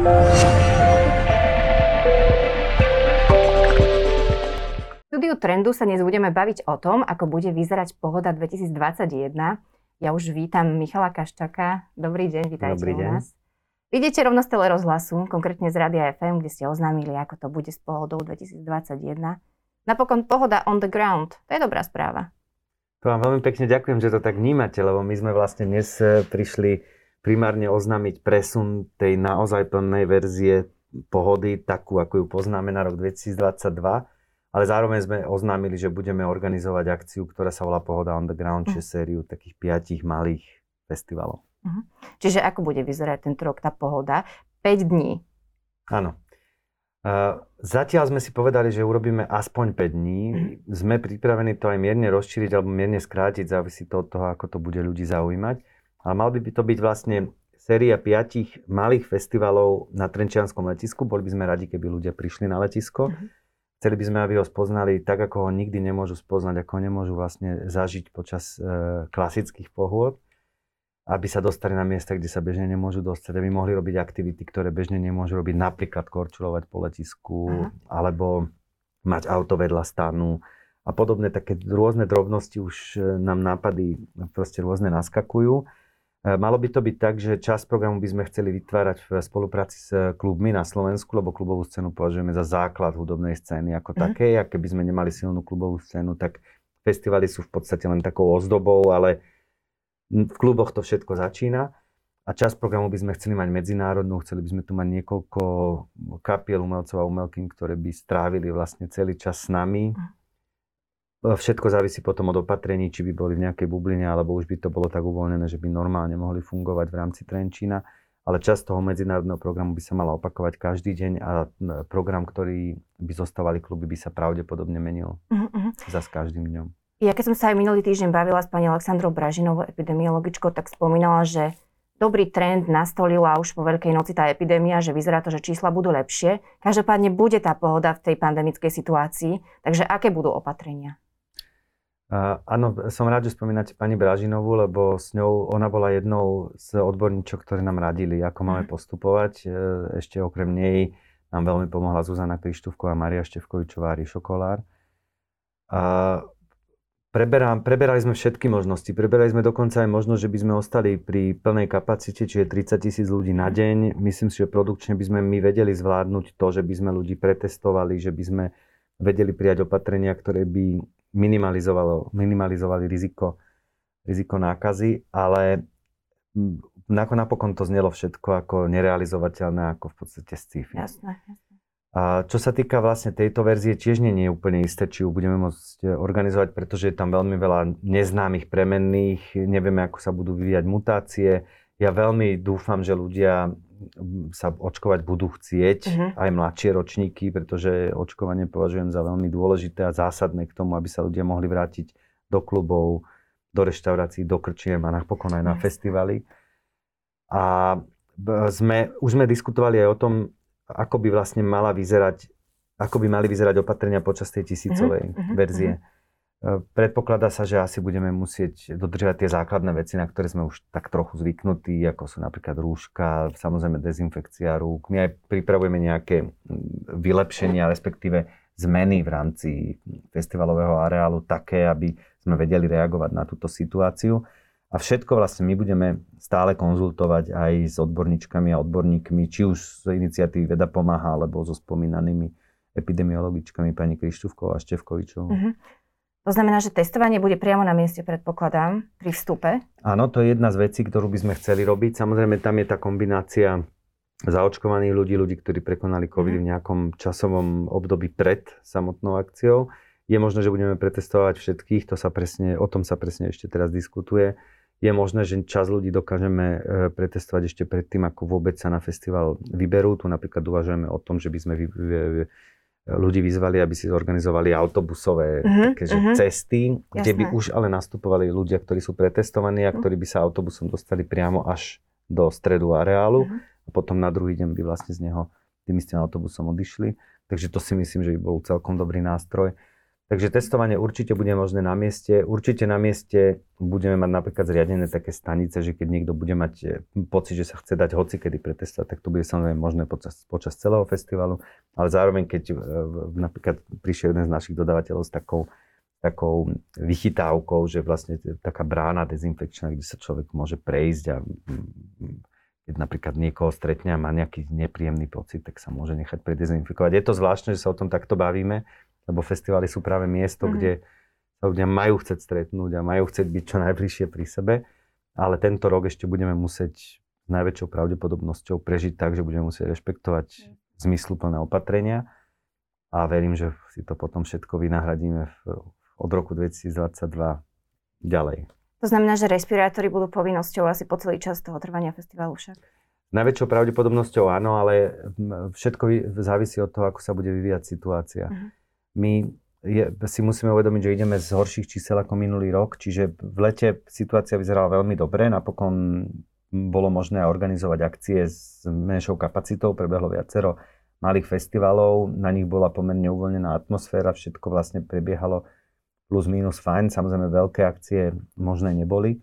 V studiu Trendu sa dnes budeme baviť o tom, ako bude vyzerať pohoda 2021. Ja už vítam Michala Kaščaka. Dobrý deň, vítajte Dobrý u deň. nás. Idete rovno z telerazhlasu, konkrétne z Radia FM, kde ste oznámili, ako to bude s pohodou 2021. Napokon pohoda on the ground. To je dobrá správa. To vám veľmi pekne ďakujem, že to tak vnímate, lebo my sme vlastne dnes e, prišli primárne oznámiť presun tej naozaj plnej verzie pohody, takú, ako ju poznáme na rok 2022, ale zároveň sme oznámili, že budeme organizovať akciu, ktorá sa volá Pohoda on the ground, Mhm. čiže sériu takých piatich malých festivalov. Čiže ako bude vyzerať tento rok tá pohoda? 5 dní. Áno. Uh, zatiaľ sme si povedali, že urobíme aspoň 5 dní. Sme pripravení to aj mierne rozšíriť alebo mierne skrátiť, závisí to od toho, ako to bude ľudí zaujímať. Ale mal by to byť vlastne séria piatich malých festivalov na Trenčianskom letisku. Boli by sme radi, keby ľudia prišli na letisko. Mhm. Chceli by sme, aby ho spoznali tak, ako ho nikdy nemôžu spoznať, ako ho nemôžu vlastne zažiť počas e, klasických pohôd aby sa dostali na miesta, kde sa bežne nemôžu dostať, aby mohli robiť aktivity, ktoré bežne nemôžu robiť, napríklad korčulovať po letisku, Aha. alebo mať auto vedľa stanu a podobné také rôzne drobnosti už e, nám nápady proste rôzne naskakujú. E, Malo by to byť tak, že časť programu by sme chceli vytvárať v spolupráci s klubmi na Slovensku, lebo klubovú scénu považujeme za základ hudobnej scény ako Mhm. takej. A keby sme nemali silnú klubovú scénu, tak festivaly sú v podstate len takou ozdobou, ale v kluboch to všetko začína. A časť programu by sme chceli mať medzinárodnú, chceli by sme tu mať niekoľko kapiel umelcov a umelkyň, ktoré by strávili vlastne celý čas s nami. Všetko závisí potom od opatrení, či by boli v nejakej bubline, alebo už by to bolo tak uvoľnené, že by normálne mohli fungovať v rámci Trenčína. Ale časť toho medzinárodného programu by sa mala opakovať každý deň a program, ktorý by zostávali kluby, by sa pravdepodobne menil Uh-huh. za s každým dňom. Ja keď som sa aj minulý týždeň bavila s pani Alexandrou Bražinovou, epidemiologičkou, tak spomínala, že dobrý trend nastolila už po Veľkej noci tá epidémia, že vyzerá to, že čísla budú lepšie. Každopádne bude tá pohoda v tej pandemickej situácii, takže aké budú opatrenia? Áno, som rád, že spomínate pani Bražinovú, lebo s ňou ona bola jednou z odborníčok, ktoré nám radili, ako máme Mhm. postupovať. E, Ešte okrem nej nám veľmi pomohla Zuzana Krištúvková, Maria Števkovičová Rišo Kolár. A preberám, preberali sme všetky možnosti. Preberali sme dokonca aj možnosť, že by sme ostali pri plnej kapacite, čiže 30 tisíc ľudí na deň. Myslím si, že produkčne by sme my vedeli zvládnuť to, že by sme ľudí pretestovali, že by sme vedeli prijať opatrenia, ktoré by minimalizovalo, minimalizovali riziko, riziko nákazy, ale nako- napokon to znelo všetko ako nerealizovateľné, ako v podstate sci-fi. Jasné. jasné. A čo sa týka vlastne tejto verzie, tiež nie, je úplne isté, či ju budeme môcť e, organizovať, pretože je tam veľmi veľa neznámych premenných, nevieme, ako sa budú vyvíjať mutácie. Ja veľmi dúfam, že ľudia sa očkovať budú chcieť, Mhm. aj mladšie ročníky, pretože očkovanie považujem za veľmi dôležité a zásadné k tomu, aby sa ľudia mohli vrátiť do klubov, do reštaurácií, do krčiem a napokon aj na Jasne. festivaly. A sme, už sme diskutovali aj o tom, ako by vlastne mala vyzerať, ako by mali vyzerať opatrenia počas tej tisícovej Mhm, mhm, verzie. Predpokladá sa, že asi budeme musieť dodržiavať tie základné veci, na ktoré sme už tak trochu zvyknutí, ako sú napríklad rúška, samozrejme dezinfekcia rúk. My aj pripravujeme nejaké vylepšenia, respektíve zmeny v rámci festivalového areálu také, aby sme vedeli reagovať na túto situáciu. A všetko vlastne my budeme stále konzultovať aj s odborníčkami a odborníkmi, či už z iniciatívy Veda pomáha, alebo so spomínanými epidemiologičkami pani Krištúvkou a Števkovičovou. Mhm. To znamená, že testovanie bude priamo na mieste, predpokladám, pri vstupe. Áno, to je jedna z vecí, ktorú by sme chceli robiť. Samozrejme, tam je tá kombinácia zaočkovaných ľudí, ľudí, ktorí prekonali COVID v nejakom časovom období pred samotnou akciou. Je možné, že budeme pretestovať všetkých, to sa presne, o tom sa presne ešte teraz diskutuje. Je možné, že čas ľudí dokážeme e, pretestovať ešte predtým, ako vôbec sa na festival vyberú. Tu napríklad uvažujeme o tom, že by sme vy, vy, vy, ľudí vyzvali, aby si zorganizovali autobusové Mhm, také, že mhm. cesty, kde by Jasné. už ale nastupovali ľudia, ktorí sú pretestovaní a Mhm. ktorí by sa autobusom dostali priamo až do stredu areálu Mhm. a potom na druhý deň by vlastne z neho tým istým autobusom odišli. Takže to si myslím, že by bol celkom dobrý nástroj. Takže testovanie určite bude možné na mieste. Určite na mieste budeme mať napríklad zriadené také stanice, že keď niekto bude mať e, pocit, že sa chce dať hoci kedy pretestovať, tak to bude samozrejme možné počas, počas celého festivalu. Ale zároveň, keď e, napríklad prišiel jeden z našich dodávateľov s takou, takou vychytávkou, že vlastne taká brána dezinfekčná, kde sa človek môže prejsť a keď napríklad niekoho stretne a má nejaký nepríjemný pocit, tak sa môže nechať predezinfikovať. Je to zvláštne, že sa o tom takto bavíme, lebo festivaly sú práve miesto, mm-hmm. kde sa ľudia majú chcieť stretnúť a majú chcieť byť čo najbližšie pri sebe, ale tento rok ešte budeme musieť s najväčšou pravdepodobnosťou prežiť tak, že budeme musieť rešpektovať mm. zmysluplné opatrenia a verím, že si to potom všetko vynahradíme v, od roku 2022 ďalej. To znamená, že respirátory budú povinnosťou asi po celý čas toho trvania festivalu však? Najväčšou pravdepodobnosťou áno, ale všetko závisí od toho, ako sa bude vyvíjať situácia. Uh-huh my je, si musíme uvedomiť, že ideme z horších čísel ako minulý rok, čiže v lete situácia vyzerala veľmi dobre, napokon bolo možné organizovať akcie s menšou kapacitou, prebehlo viacero malých festivalov, na nich bola pomerne uvoľnená atmosféra, všetko vlastne prebiehalo plus minus fajn, samozrejme veľké akcie možné neboli.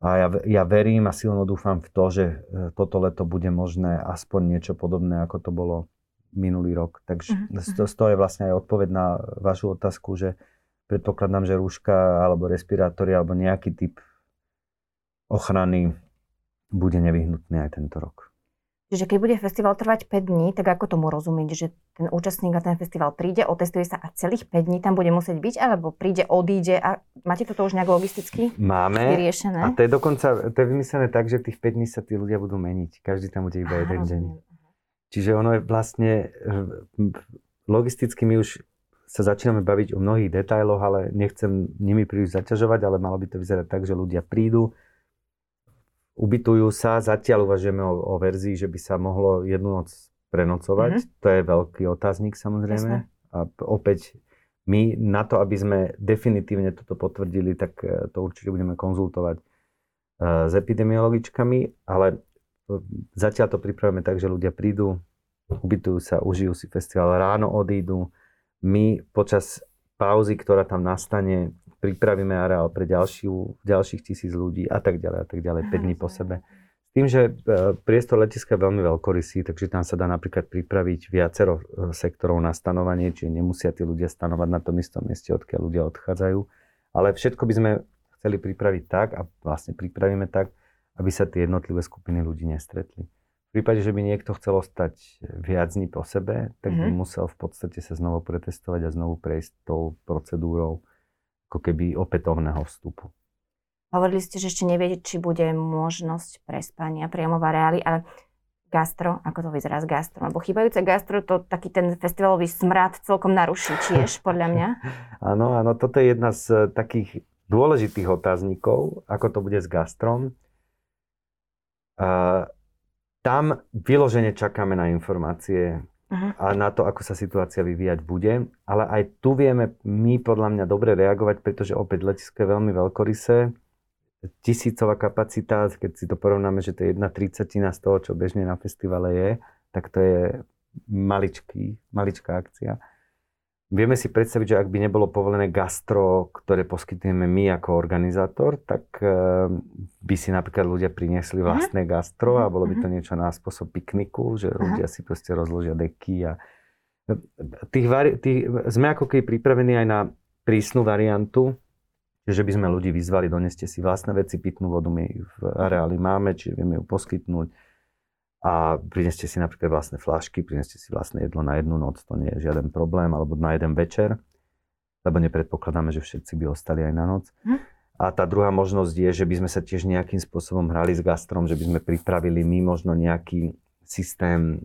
A ja, ja verím a silno dúfam v to, že e, toto leto bude možné aspoň niečo podobné, ako to bolo minulý rok. Takže uh-huh. to, to je vlastne aj odpoveď na vašu otázku, že predpokladám, že rúška alebo respirátory alebo nejaký typ ochrany bude nevyhnutný aj tento rok. Čiže keď bude festival trvať 5 dní, tak ako tomu rozumieť, že ten účastník na ten festival príde, otestuje sa a celých 5 dní tam bude musieť byť, alebo príde, odíde a máte toto už nejak logisticky Máme. vyriešené? A to je dokonca, to je vymyslené tak, že tých 5 dní sa tí ľudia budú meniť. Každý tam bude iba Aha, jeden deň. Čiže ono je vlastne, eh, logisticky my už sa začíname baviť o mnohých detailoch, ale nechcem nimi príliš zaťažovať, ale malo by to vyzerať tak, že ľudia prídu, ubytujú sa, zatiaľ uvažujeme o, o verzii, že by sa mohlo jednu noc prenocovať. Mm-hmm. To je veľký otáznik samozrejme. Jasne. A opäť my na to, aby sme definitívne toto potvrdili, tak eh, to určite budeme konzultovať eh, s epidemiologičkami, ale Zatiaľ to pripravíme tak, že ľudia prídu, ubytujú sa, užijú si festival, ráno odídu. My počas pauzy, ktorá tam nastane, pripravíme areál pre ďalšiu, ďalších tisíc ľudí a tak ďalej a tak ďalej, 5 dní po sebe. S tým, že e, priestor letiska je veľmi veľkorysý, takže tam sa dá napríklad pripraviť viacero e, sektorov na stanovanie, čiže nemusia tí ľudia stanovať na tom istom mieste, odkiaľ ľudia odchádzajú. Ale všetko by sme chceli pripraviť tak a vlastne pripravíme tak, aby sa tie jednotlivé skupiny ľudí nestretli. V prípade, že by niekto chcel ostať viac dní po sebe, tak by mm-hmm. musel v podstate sa znovu pretestovať a znovu prejsť tou procedúrou ako keby opätovného vstupu. Hovorili ste, že ešte neviete, či bude možnosť prespania priamo v areáli, ale gastro, ako to vyzerá s gastro? Lebo chýbajúce gastro, to taký ten festivalový smrad celkom naruší tiež, podľa mňa. Áno, áno, toto je jedna z takých dôležitých otáznikov, ako to bude s gastrom tam vyložene čakáme na informácie uh-huh. a na to, ako sa situácia vyvíjať bude. Ale aj tu vieme my podľa mňa dobre reagovať, pretože opäť letisko je veľmi veľkorysé. Tisícová kapacita, keď si to porovnáme, že to je jedna tricetina z toho, čo bežne na festivale je, tak to je maličký, maličká akcia. Vieme si predstaviť, že ak by nebolo povolené gastro, ktoré poskytujeme my ako organizátor, tak uh, by si napríklad ľudia priniesli mhm. vlastné gastro a bolo by to mhm. niečo na spôsob pikniku, že ľudia si proste rozložia deky a tých vari- tých, sme ako keby pripravení aj na prísnu variantu, že by sme ľudí vyzvali, doneste si vlastné veci, pitnú vodu my v areáli máme, čiže vieme ju poskytnúť a prineste si napríklad vlastné flašky, prineste si vlastné jedlo na jednu noc, to nie je žiaden problém, alebo na jeden večer, lebo nepredpokladáme, že všetci by ostali aj na noc. Hm. A tá druhá možnosť je, že by sme sa tiež nejakým spôsobom hrali s gastrom, že by sme pripravili my možno nejaký systém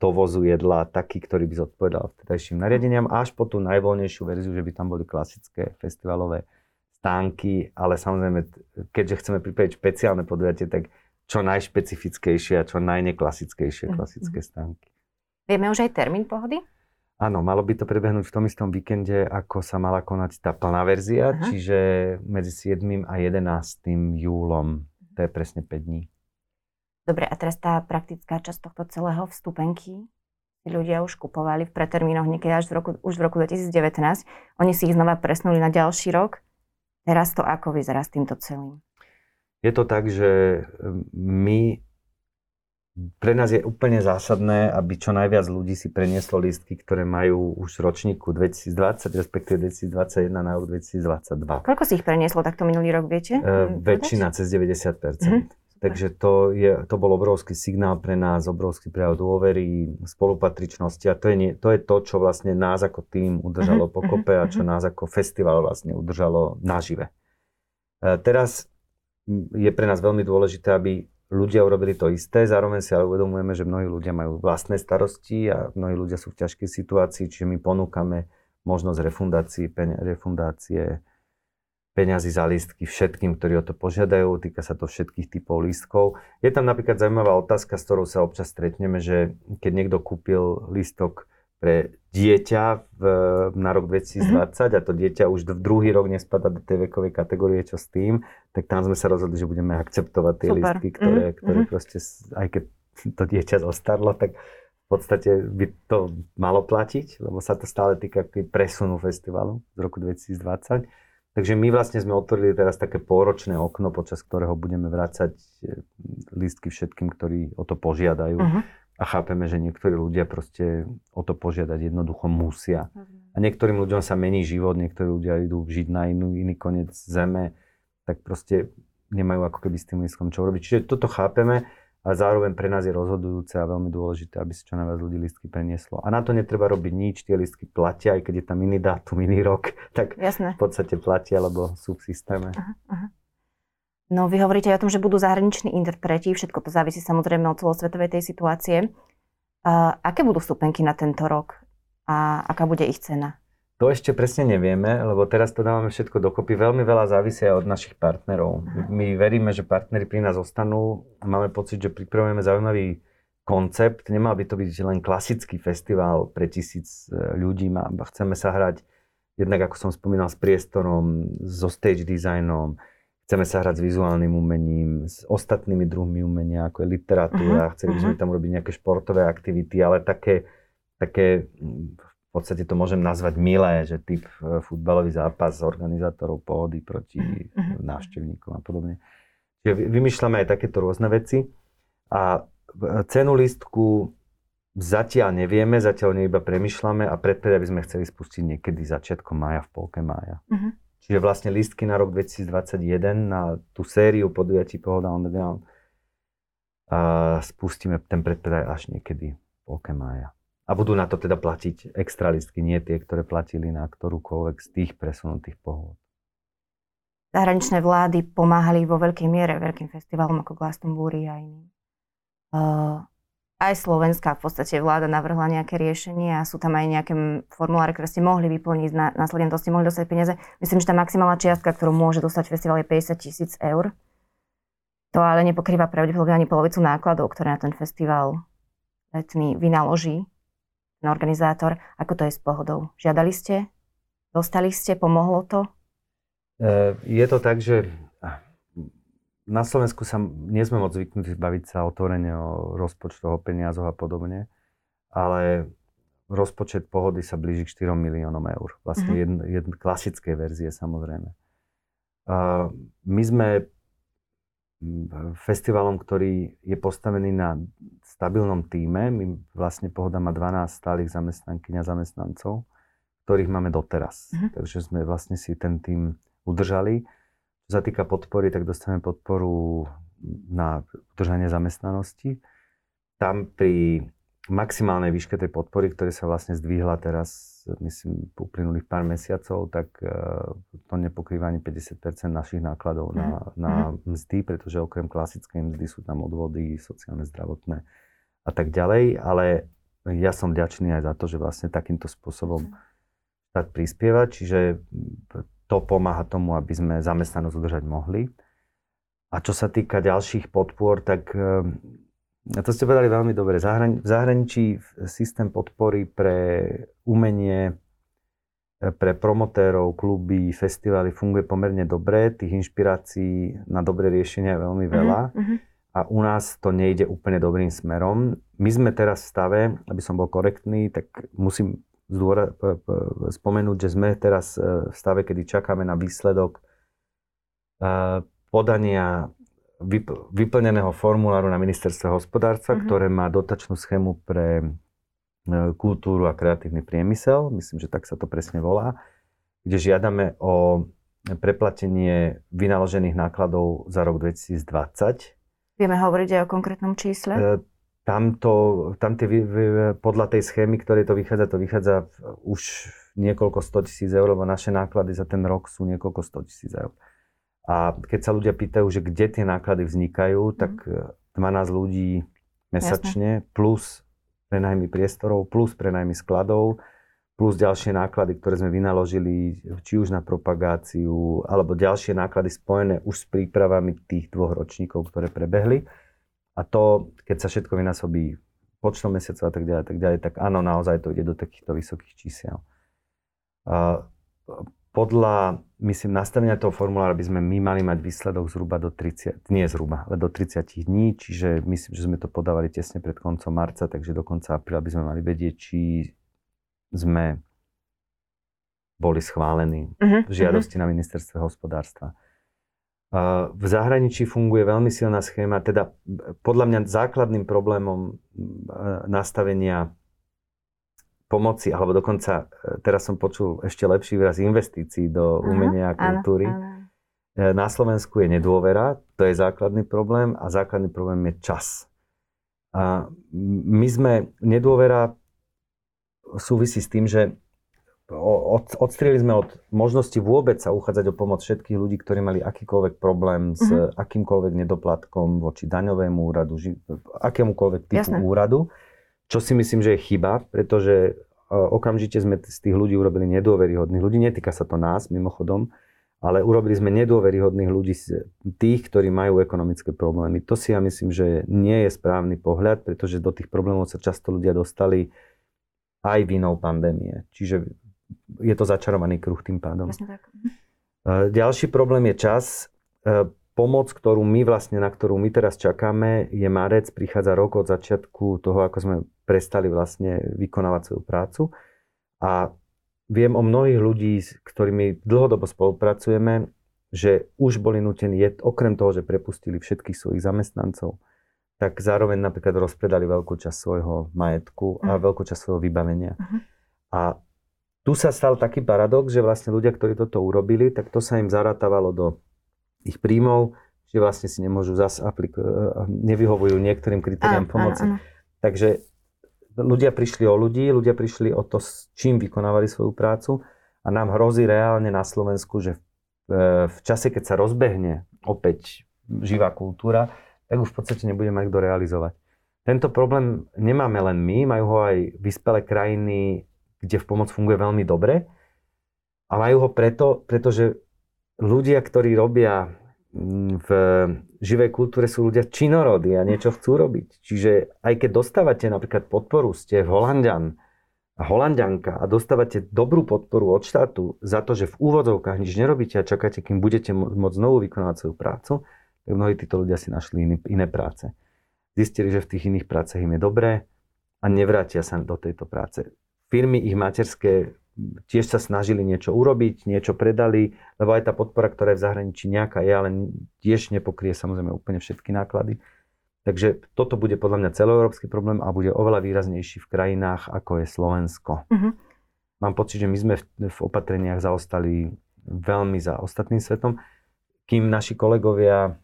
dovozu jedla, taký, ktorý by zodpovedal vtedajším nariadeniam, až po tú najvoľnejšiu verziu, že by tam boli klasické festivalové stánky, ale samozrejme, keďže chceme pripraviť špeciálne podujatie, tak čo najšpecifickejšie a čo najneklasickejšie mhm. klasické stánky. Vieme už aj termín pohody? Áno, malo by to prebehnúť v tom istom víkende, ako sa mala konať tá plná verzia, Aha. čiže medzi 7. a 11. júlom. To je presne 5 dní. Dobre, a teraz tá praktická časť tohto celého vstupenky? ľudia už kupovali v pretermínoch niekedy až v roku, už v roku 2019. Oni si ich znova presnuli na ďalší rok. Teraz to ako vyzerá s týmto celým? Je to tak, že my pre nás je úplne zásadné, aby čo najviac ľudí si prenieslo lístky, ktoré majú už ročníku 2020, respektíve 2021 na rok 2022. Koľko si ich prenieslo takto minulý rok, viete? E, väčšina, cez 90%. Mm-hmm. Takže to, je, to bol obrovský signál pre nás, obrovský prejav dôvery, spolupatričnosti a to je, nie, to je to, čo vlastne nás ako tým udržalo mm-hmm. pokope a čo mhm. nás ako festival vlastne udržalo nažive. E, teraz je pre nás veľmi dôležité, aby ľudia urobili to isté, zároveň si ale uvedomujeme, že mnohí ľudia majú vlastné starosti a mnohí ľudia sú v ťažkej situácii, čiže my ponúkame možnosť refundácie, refundácie peňazí za lístky všetkým, ktorí o to požiadajú. Týka sa to všetkých typov lístkov. Je tam napríklad zaujímavá otázka, s ktorou sa občas stretneme, že keď niekto kúpil lístok pre dieťa v, na rok 2020 mm-hmm. a to dieťa už v druhý rok nespada do tej vekovej kategórie, čo s tým, tak tam sme sa rozhodli, že budeme akceptovať tie Super. listky, ktoré, mm-hmm. ktoré proste, aj keď to dieťa zostarlo, tak v podstate by to malo platiť, lebo sa to stále týka presunu festivalu z roku 2020. Takže my vlastne sme otvorili teraz také pôročné okno, počas ktorého budeme vrácať eh, lístky všetkým, ktorí o to požiadajú. Uh-huh a chápeme, že niektorí ľudia proste o to požiadať jednoducho musia. A niektorým ľuďom sa mení život, niektorí ľudia idú žiť na inú, iný koniec zeme, tak proste nemajú ako keby s tým lístkom čo robiť. Čiže toto chápeme, ale zároveň pre nás je rozhodujúce a veľmi dôležité, aby si čo najviac ľudí listky prenieslo. A na to netreba robiť nič, tie listky platia, aj keď je tam iný dátum, iný rok, tak Jasné. v podstate platia, lebo sú v systéme. Aha, aha. No vy hovoríte aj o tom, že budú zahraniční interpreti, všetko to závisí samozrejme od celosvetovej tej situácie. Uh, aké budú vstupenky na tento rok a aká bude ich cena? To ešte presne nevieme, lebo teraz to dávame všetko dokopy. Veľmi veľa závisí aj od našich partnerov. My veríme, že partnery pri nás ostanú. Máme pocit, že pripravujeme zaujímavý koncept. Nemal by to byť len klasický festival pre tisíc e, ľudí. Chceme sa hrať jednak, ako som spomínal, s priestorom, so stage designom, Chceme sa hrať s vizuálnym umením, s ostatnými druhmi umenia, ako je literatúra, uh-huh, chceli by sme tam robiť nejaké športové aktivity, ale také, také, v podstate to môžem nazvať milé, že typ e, futbalový zápas organizátorov pohody proti uh-huh. návštevníkom a podobne. Čiže vymýšľame aj takéto rôzne veci a e, cenu lístku zatiaľ nevieme, zatiaľ nie iba premyšľame a predpredaj by sme chceli spustiť niekedy začiatkom mája, v polke mája. Uh-huh. Čiže vlastne listky na rok 2021 na tú sériu podujatí Pohoda on the ground a spustíme ten predpredaj až niekedy polke mája. A budú na to teda platiť extra listky, nie tie, ktoré platili na ktorúkoľvek z tých presunutých pohôd. Zahraničné vlády pomáhali vo veľkej miere veľkým festivalom ako Glastonbury a iným. Aj slovenská v podstate vláda navrhla nejaké riešenie a sú tam aj nejaké formuláre, ktoré ste mohli vyplniť, na, následne to ste mohli dostať peniaze. Myslím, že tá maximálna čiastka, ktorú môže dostať festival je 50 tisíc eur. To ale nepokrýva pravdepodobne ani polovicu nákladov, ktoré na ten festival letný vynaloží ten organizátor. Ako to je s pohodou? Žiadali ste? Dostali ste? Pomohlo to? E, je to tak, že na Slovensku sa nie sme moc zvyknutí baviť sa otvorene o rozpočtoch, o peniazoch a podobne, ale rozpočet pohody sa blíži k 4 miliónom eur. Vlastne mm-hmm. jedn, jedn, klasické verzie samozrejme. Uh, my sme festivalom, ktorý je postavený na stabilnom týme. My vlastne Pohoda má 12 stálych zamestnankyň a zamestnancov, ktorých máme doteraz. Mm-hmm. Takže sme vlastne si ten tým udržali. Sa týka podpory, tak dostaneme podporu na udržanie zamestnanosti. Tam pri maximálnej výške tej podpory, ktorá sa vlastne zdvihla teraz, myslím, uplynulých pár mesiacov, tak e, to nepokrýva ani 50% našich nákladov na, mhm. na mhm. mzdy, pretože okrem klasickej mzdy sú tam odvody sociálne, zdravotné a tak ďalej, ale ja som vďačný aj za to, že vlastne takýmto spôsobom mhm. štát prispieva, čiže to pomáha tomu, aby sme zamestnanosť udržať mohli. A čo sa týka ďalších podpor, tak a eh, to ste povedali veľmi dobre. V zahraničí systém podpory pre umenie, eh, pre promotérov, kluby, festivaly funguje pomerne dobre. Tých inšpirácií na dobré riešenia je veľmi veľa. Uh-huh. a u nás to nejde úplne dobrým smerom. My sme teraz v stave, aby som bol korektný, tak musím zdôra- spomenúť, že sme teraz e, v stave, kedy čakáme na výsledok e, podania vyp- vyplneného formuláru na ministerstve hospodárstva, mm-hmm. ktoré má dotačnú schému pre e, kultúru a kreatívny priemysel, myslím, že tak sa to presne volá, kde žiadame o preplatenie vynaložených nákladov za rok 2020 Vieme hovoriť aj o konkrétnom čísle? E, tam, to, tam tie, podľa tej schémy, ktorej to vychádza, to vychádza už niekoľko 100 tisíc eur, lebo naše náklady za ten rok sú niekoľko 100 tisíc eur. A keď sa ľudia pýtajú, že kde tie náklady vznikajú, mm. tak 12 e, ľudí mesačne, Jasne. plus prenajmy priestorov, plus prenajmy skladov, plus ďalšie náklady, ktoré sme vynaložili, či už na propagáciu, alebo ďalšie náklady spojené už s prípravami tých dvoch ročníkov, ktoré prebehli. A to, keď sa všetko vynásobí počtom mesiacov a tak ďalej, tak ďalej, tak áno, naozaj to ide do takýchto vysokých čísiel. Podľa, myslím, nastavenia toho formulára by sme my mali mať výsledok zhruba do 30, nie zhruba, ale do 30 dní, čiže myslím, že sme to podávali tesne pred koncom marca, takže do konca apríla by sme mali vedieť, či sme boli schválení uh-huh, v žiadosti uh-huh. na ministerstve hospodárstva. V zahraničí funguje veľmi silná schéma, teda podľa mňa základným problémom nastavenia pomoci, alebo dokonca e, teraz som počul ešte lepší výraz investícií do umenia a kultúry. Áno, áno. E, na Slovensku je nedôvera, to je základný problém a základný problém je čas. A my sme, nedôvera súvisí s tým, že od, odstrieli sme od možnosti vôbec sa uchádzať o pomoc všetkých ľudí, ktorí mali akýkoľvek problém s mm-hmm. akýmkoľvek nedoplatkom voči daňovému úradu, ži, akémukoľvek typu Jasne. úradu, čo si myslím, že je chyba, pretože okamžite sme z tých ľudí urobili nedôveryhodných ľudí. Netýka sa to nás, mimochodom, ale urobili sme nedôveryhodných ľudí z tých, ktorí majú ekonomické problémy. To si ja myslím, že nie je správny pohľad, pretože do tých problémov sa často ľudia dostali aj vinou pandémie. Čiže je to začarovaný kruh tým pádom. tak. E, ďalší problém je čas. E, pomoc, ktorú my vlastne, na ktorú my teraz čakáme, je marec, prichádza rok od začiatku toho, ako sme prestali vlastne vykonávať svoju prácu. A viem o mnohých ľudí, s ktorými dlhodobo spolupracujeme, že už boli nutení, okrem toho, že prepustili všetkých svojich zamestnancov, tak zároveň napríklad rozpredali veľkú časť svojho majetku a uh-huh. veľkú časť svojho vybavenia. Uh-huh. A tu sa stal taký paradox, že vlastne ľudia, ktorí toto urobili, tak to sa im zarátavalo do ich príjmov, že vlastne si nemôžu zase apliku- e, nevyhovujú niektorým kritériám pomoci. Áno, áno. Takže ľudia prišli o ľudí, ľudia prišli o to, s čím vykonávali svoju prácu a nám hrozí reálne na Slovensku, že v, e, v čase, keď sa rozbehne opäť živá kultúra, tak už v podstate nebude mať kto realizovať. Tento problém nemáme len my, majú ho aj vyspelé krajiny, kde v pomoc funguje veľmi dobre. A majú ho preto, pretože ľudia, ktorí robia mm, v živej kultúre sú ľudia činorodí a niečo chcú robiť. Čiže aj keď dostávate napríklad podporu, ste v Holandian a Holandianka a dostávate dobrú podporu od štátu za to, že v úvodzovkách nič nerobíte a čakáte, kým budete môcť znovu vykonávať svoju prácu, tak mnohí títo ľudia si našli iné, iné práce. Zistili, že v tých iných prácach im je dobré a nevrátia sa do tejto práce. Firmy ich materské tiež sa snažili niečo urobiť, niečo predali, lebo aj tá podpora, ktorá je v zahraničí nejaká je, ale tiež nepokrie samozrejme úplne všetky náklady. Takže toto bude podľa mňa celoeurópsky problém a bude oveľa výraznejší v krajinách, ako je Slovensko. Uh-huh. Mám pocit, že my sme v, v opatreniach zaostali veľmi za ostatným svetom, kým naši kolegovia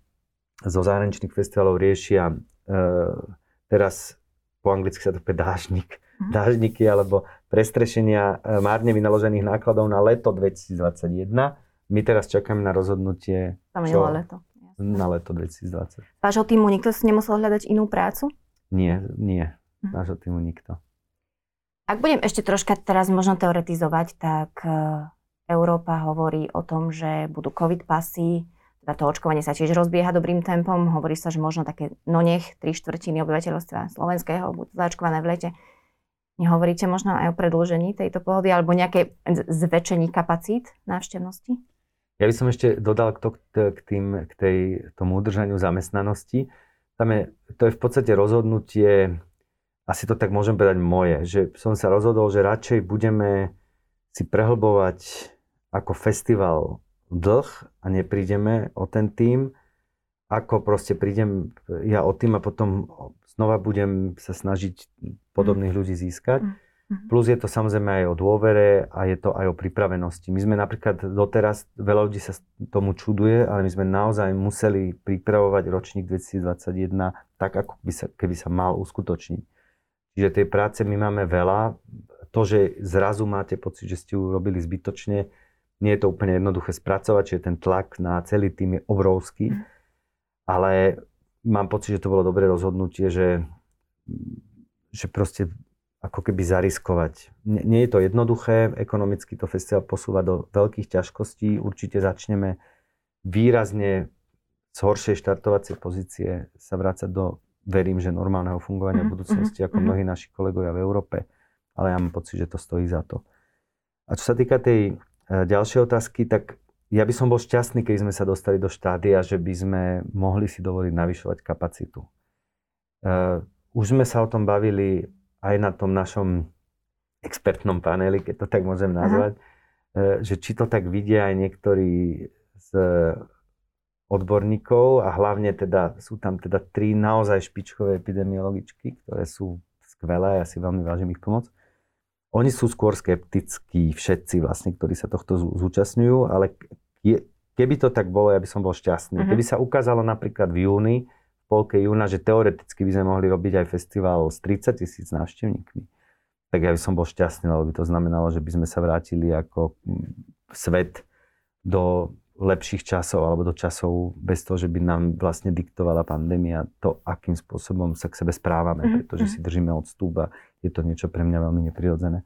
zo zahraničných festivalov riešia e, teraz po anglicky sa to povie dážnik, mm. Dážniky alebo prestrešenia e, márne vynaložených nákladov na leto 2021. My teraz čakáme na rozhodnutie čo? leto. Na leto 2020. Vášho týmu nikto si nemusel hľadať inú prácu? Nie, nie. Mm. Vášho týmu nikto. Ak budem ešte troška teraz možno teoretizovať, tak e, Európa hovorí o tom, že budú covid pasy, teda to očkovanie sa tiež rozbieha dobrým tempom. Hovorí sa, že možno také, no nech, tri štvrtiny obyvateľstva slovenského budú zaočkované v lete. Nehovoríte možno aj o predĺžení tejto pohody alebo nejaké zväčšení kapacít návštevnosti? Ja by som ešte dodal k, to, k, tým, k tej, tomu udržaniu zamestnanosti. tam je, to je v podstate rozhodnutie, asi to tak môžem povedať moje, že som sa rozhodol, že radšej budeme si prehlbovať ako festival dlh a neprídeme o ten tým, ako proste prídem ja o tým a potom znova budem sa snažiť podobných ľudí získať. Mm. Mhm. Plus je to samozrejme aj o dôvere a je to aj o pripravenosti. My sme napríklad doteraz, veľa ľudí sa tomu čuduje, ale my sme naozaj museli pripravovať ročník 2021 tak, ako by sa, keby sa mal uskutočniť. Čiže tej práce my máme veľa. To, že zrazu máte pocit, že ste ju robili zbytočne, nie je to úplne jednoduché spracovať, čiže ten tlak na celý tým je obrovský. Mhm. Ale mám pocit, že to bolo dobré rozhodnutie, že, že proste ako keby zariskovať. Nie, nie je to jednoduché, ekonomicky to festival posúva do veľkých ťažkostí. Určite začneme výrazne z horšej štartovacej pozície sa vrácať do, verím, že normálneho fungovania mm-hmm. budúcnosti, ako mm-hmm. mnohí naši kolegovia v Európe. Ale ja mám pocit, že to stojí za to. A čo sa týka tej e, ďalšej otázky, tak ja by som bol šťastný, keď sme sa dostali do štádia, že by sme mohli si dovoliť navyšovať kapacitu. Uh, už sme sa o tom bavili aj na tom našom expertnom paneli, keď to tak môžem nazvať, Aha. E, že či to tak vidia aj niektorí z odborníkov a hlavne teda sú tam teda tri naozaj špičkové epidemiologičky, ktoré sú skvelé, ja si veľmi vážim ich pomoc. Oni sú skôr skeptickí všetci vlastne, ktorí sa tohto zúčastňujú, ale keby to tak bolo, ja by som bol šťastný. Uh-huh. Keby sa ukázalo napríklad v júni, polke júna, že teoreticky by sme mohli robiť aj festival s 30 tisíc návštevníkmi, tak ja by som bol šťastný, lebo by to znamenalo, že by sme sa vrátili ako mm, svet do lepších časov alebo do časov bez toho, že by nám vlastne diktovala pandémia to, akým spôsobom sa k sebe správame, mm-hmm. pretože mhm. si držíme odstup a je to niečo pre mňa veľmi neprirodzené.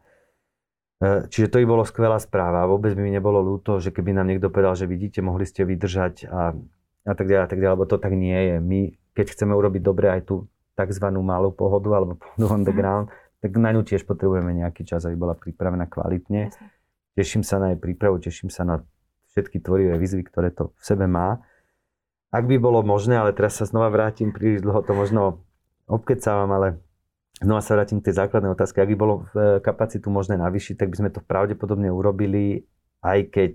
E, čiže to by bolo skvelá správa. Vôbec by mi nebolo ľúto, že keby nám niekto povedal, že vidíte, mohli ste vydržať a, a tak ďalej, a tak ďalej, lebo to tak nie je. My keď chceme urobiť dobre aj tú tzv. malú pohodu alebo pohodu on the mhm. ground, tak na ňu tiež potrebujeme nejaký čas, aby bola pripravená kvalitne. Teším sa na jej prípravu, teším sa na všetky tvorivé výzvy, ktoré to v sebe má. Ak by bolo možné, ale teraz sa znova vrátim, príliš dlho to možno obkecávam, ale znova sa vrátim k tej základnej otázke. Ak by bolo e, kapacitu možné navýšiť, tak by sme to pravdepodobne urobili, aj keď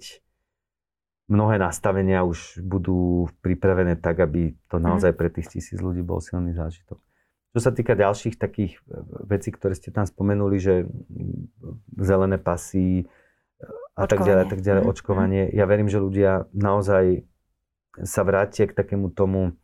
mnohé nastavenia už budú pripravené tak, aby to mhm. naozaj pre tých tisíc ľudí bol silný zážitok. Čo sa týka ďalších takých e, vecí, ktoré ste tam spomenuli, že zelené pasy a očkovanie. tak ďalej, tak ďalej, mm. očkovanie. Ja verím, že ľudia naozaj sa vrátia k takému tomu,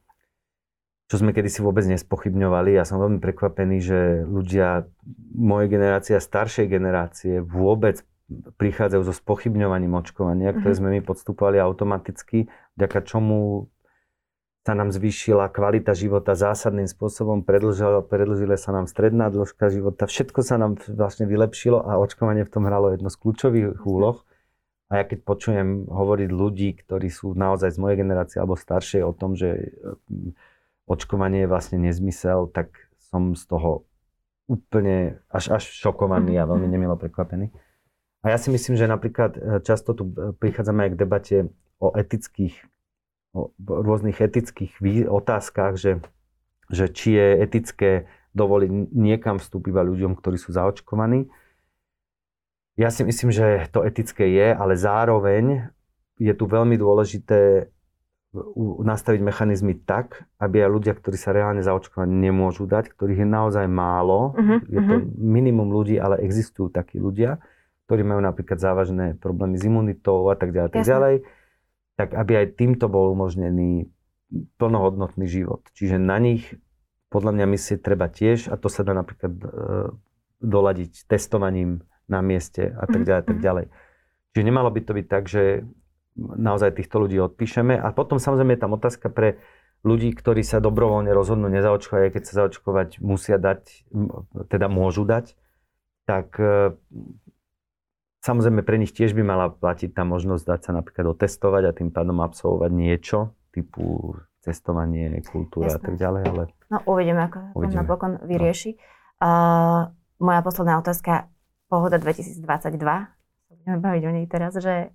čo sme kedysi vôbec nespochybňovali. Ja som veľmi prekvapený, že ľudia mojej generácie a staršej generácie vôbec prichádzajú so spochybňovaním očkovania, ktoré mhm. sme my podstupovali automaticky, vďaka čomu sa nám zvýšila kvalita života zásadným spôsobom, predlžila, predlžila sa nám stredná dĺžka života, všetko sa nám vlastne vylepšilo a očkovanie v tom hralo jedno z kľúčových úloh. A ja keď počujem hovoriť ľudí, ktorí sú naozaj z mojej generácie alebo staršej o tom, že mm, očkovanie je vlastne nezmysel, tak som z toho úplne až, až šokovaný a veľmi nemilo prekvapený. A ja si myslím, že napríklad e, často tu e, prichádzame aj k debate o etických, o rôznych etických otázkach, že, že či je etické dovoliť niekam vstúpiť ľuďom, ktorí sú zaočkovaní. Ja si myslím, že to etické je, ale zároveň je tu veľmi dôležité nastaviť mechanizmy tak, aby aj ľudia, ktorí sa reálne zaočkovať nemôžu dať, ktorých je naozaj málo, uh-huh, je to mhm. minimum ľudí, ale existujú takí ľudia, ktorí majú napríklad závažné problémy s imunitou a tak ďalej, tak ďalej, tak aby aj týmto bol umožnený plnohodnotný život. Čiže na nich podľa mňa myslieť treba tiež a to sa dá napríklad e, doladiť testovaním na mieste a tak ďalej, tak mhm. ďalej. Čiže nemalo by to byť tak, že naozaj týchto ľudí odpíšeme. A potom samozrejme je tam otázka pre ľudí, ktorí sa dobrovoľne rozhodnú nezaočkovať, aj keď sa zaočkovať musia dať, teda môžu dať, tak e, Samozrejme pre nich tiež by mala platiť tá možnosť dať sa napríklad otestovať a tým pádom absolvovať niečo typu cestovanie, kultúra Jasne. a tak ďalej. Ale... No uvidíme, ako uvidíme. napokon no. vyrieši. No. Uh, moja posledná otázka, pohoda 2022, budeme baviť o nej teraz, že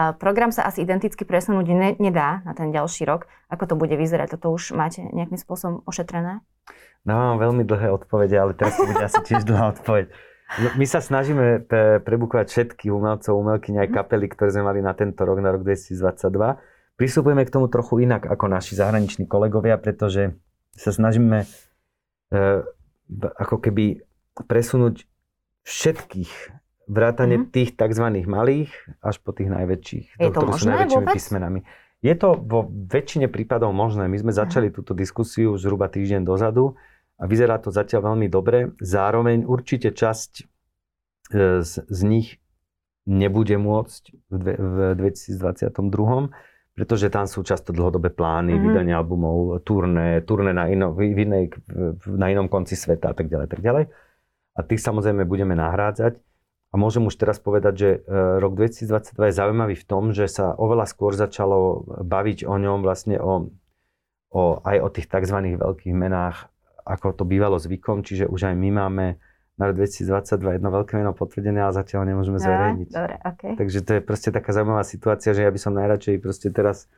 A program sa asi identicky presunúť ne, nedá na ten ďalší rok. Ako to bude vyzerať? Toto už máte nejakým spôsobom ošetrené? Dávam veľmi dlhé odpovede, ale teraz to bude asi tiež dlhá odpoveď. No, my sa snažíme pre, prebukovať všetky umelcov, umelky, aj mhm. kapely, ktoré sme mali na tento rok, na rok 2022. Pristupujeme k tomu trochu inak ako naši zahraniční kolegovia, pretože sa snažíme e, ako keby presunúť všetkých vrátane mm-hmm. tých tzv. malých až po tých najväčších, je to možné sú najväčšími vôbec? písmenami. Je to vo väčšine prípadov možné. My sme začali túto diskusiu zhruba týždeň dozadu a vyzerá to zatiaľ veľmi dobre. Zároveň určite časť e, z, z nich nebude môcť v, dve, v 2022, pretože tam sú často dlhodobé plány, mm-hmm. vydania albumov, turné, turné na, ino, v inej, na inom konci sveta a tak ďalej, tak ďalej. A tých samozrejme budeme nahrádzať. A môžem už teraz povedať, že e, rok 2022 je zaujímavý v tom, že sa oveľa skôr začalo baviť o ňom vlastne o, o, aj o tých tzv. veľkých menách, ako to bývalo zvykom, čiže už aj my máme na rok 2022 jedno veľké meno potvrdené, ale zatiaľ nemôžeme zverejniť. Dobre, okay. Takže to je proste taká zaujímavá situácia, že ja by som najradšej proste teraz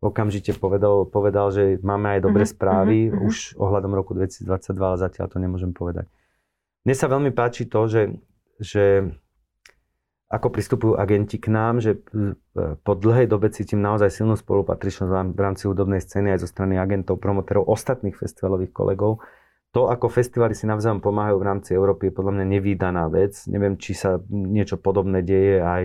okamžite povedal, povedal že máme aj dobré uh-huh, správy uh-huh, už ohľadom roku 2022, ale zatiaľ to nemôžem povedať. Mne sa veľmi páči to, že že ako pristupujú agenti k nám, že e, po dlhej dobe cítim naozaj silnú spolupatričnosť v rámci hudobnej scény aj zo strany agentov, promoterov, ostatných festivalových kolegov. To, ako festivaly si navzájom pomáhajú v rámci Európy, je podľa mňa nevýdaná vec. Neviem, či sa niečo podobné deje aj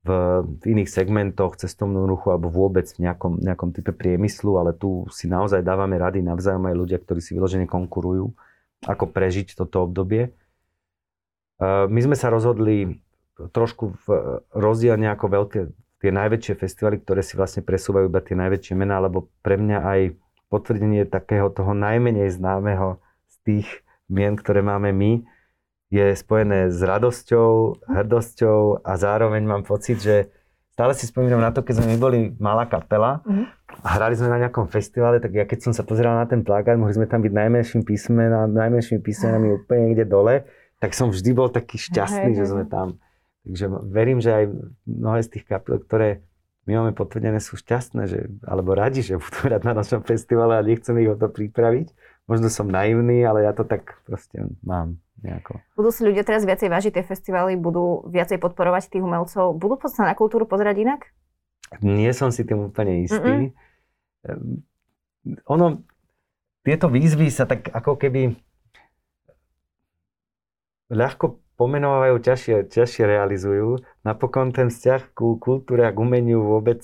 v, v iných segmentoch cestovného ruchu alebo vôbec v nejakom, nejakom type priemyslu, ale tu si naozaj dávame rady navzájom aj ľudia, ktorí si vyložene konkurujú, ako prežiť toto obdobie. Eh, my sme sa rozhodli trošku rozdielne ako veľké, tie najväčšie festivaly, ktoré si vlastne presúvajú iba tie najväčšie mená, lebo pre mňa aj potvrdenie takého toho najmenej známeho tých mien, ktoré máme my, je spojené s radosťou, hrdosťou a zároveň mám pocit, že stále si spomínam na to, keď sme my boli malá kapela mm-hmm. a hrali sme na nejakom festivale, tak ja keď som sa pozeral na ten plagát, mohli sme tam byť najmenším písmenami, najmenšími písmenami úplne niekde dole tak som vždy bol taký šťastný, hej, že sme tam. Takže verím, že aj mnohé z tých kapiel, ktoré my máme potvrdené, sú šťastné, že, alebo radi, že budú hrať na našom festivale a nechcem ich o to pripraviť. Možno som naivný, ale ja to tak proste mám nejako. Budú si ľudia teraz viacej vážiť tie festivaly, budú viacej podporovať tých umelcov. Budú sa na kultúru pozerať inak? Nie som si tým úplne istý. Mm-mm. Ono, tieto výzvy sa tak ako keby ľahko pomenovajú, ťažšie, ťažšie realizujú. Napokon ten vzťah ku kultúre a k umeniu vôbec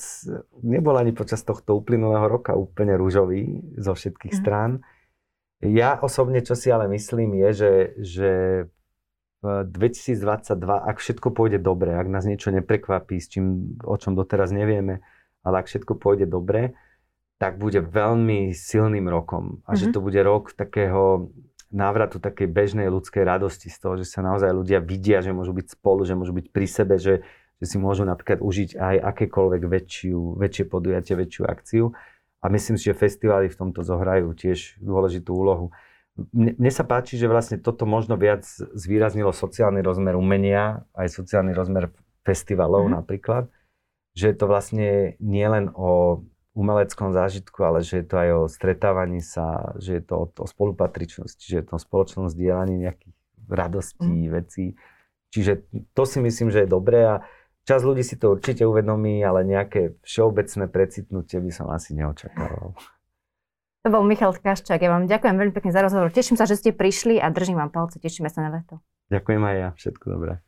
nebol ani počas tohto uplynulého roka úplne rúžový zo všetkých mm. strán. Ja osobne, čo si ale myslím, je, že, že v 2022, ak všetko pôjde dobre, ak nás niečo neprekvapí, s čím, o čom doteraz nevieme, ale ak všetko pôjde dobre, tak bude veľmi silným rokom. A mm-hmm. že mhm. to bude rok takého návratu takej bežnej ľudskej radosti z toho, že sa naozaj ľudia vidia, že môžu byť spolu, že môžu byť pri sebe, že, že si môžu napríklad užiť aj akékoľvek väčšiu, väčšie podujatie, väčšiu akciu. A myslím si, že festivály v tomto zohrajú tiež dôležitú úlohu. Mne, mne sa páči, že vlastne toto možno viac zvýraznilo sociálny rozmer umenia, aj sociálny rozmer festivalov mm. napríklad, že to vlastne nielen o umeleckom zážitku, ale že je to aj o stretávaní sa, že je to o, o spolupatričnosti, že je to o spoločnom zdieľaní nejakých radostí, mm. vecí. Čiže to si myslím, že je dobré a čas ľudí si to určite uvedomí, ale nejaké všeobecné precitnutie by som asi neočakával. To bol Michal Tkaščák. Ja vám ďakujem veľmi pekne za rozhovor. Teším sa, že ste prišli a držím vám palce. Tešíme sa na leto. Ďakujem aj ja. Všetko dobré.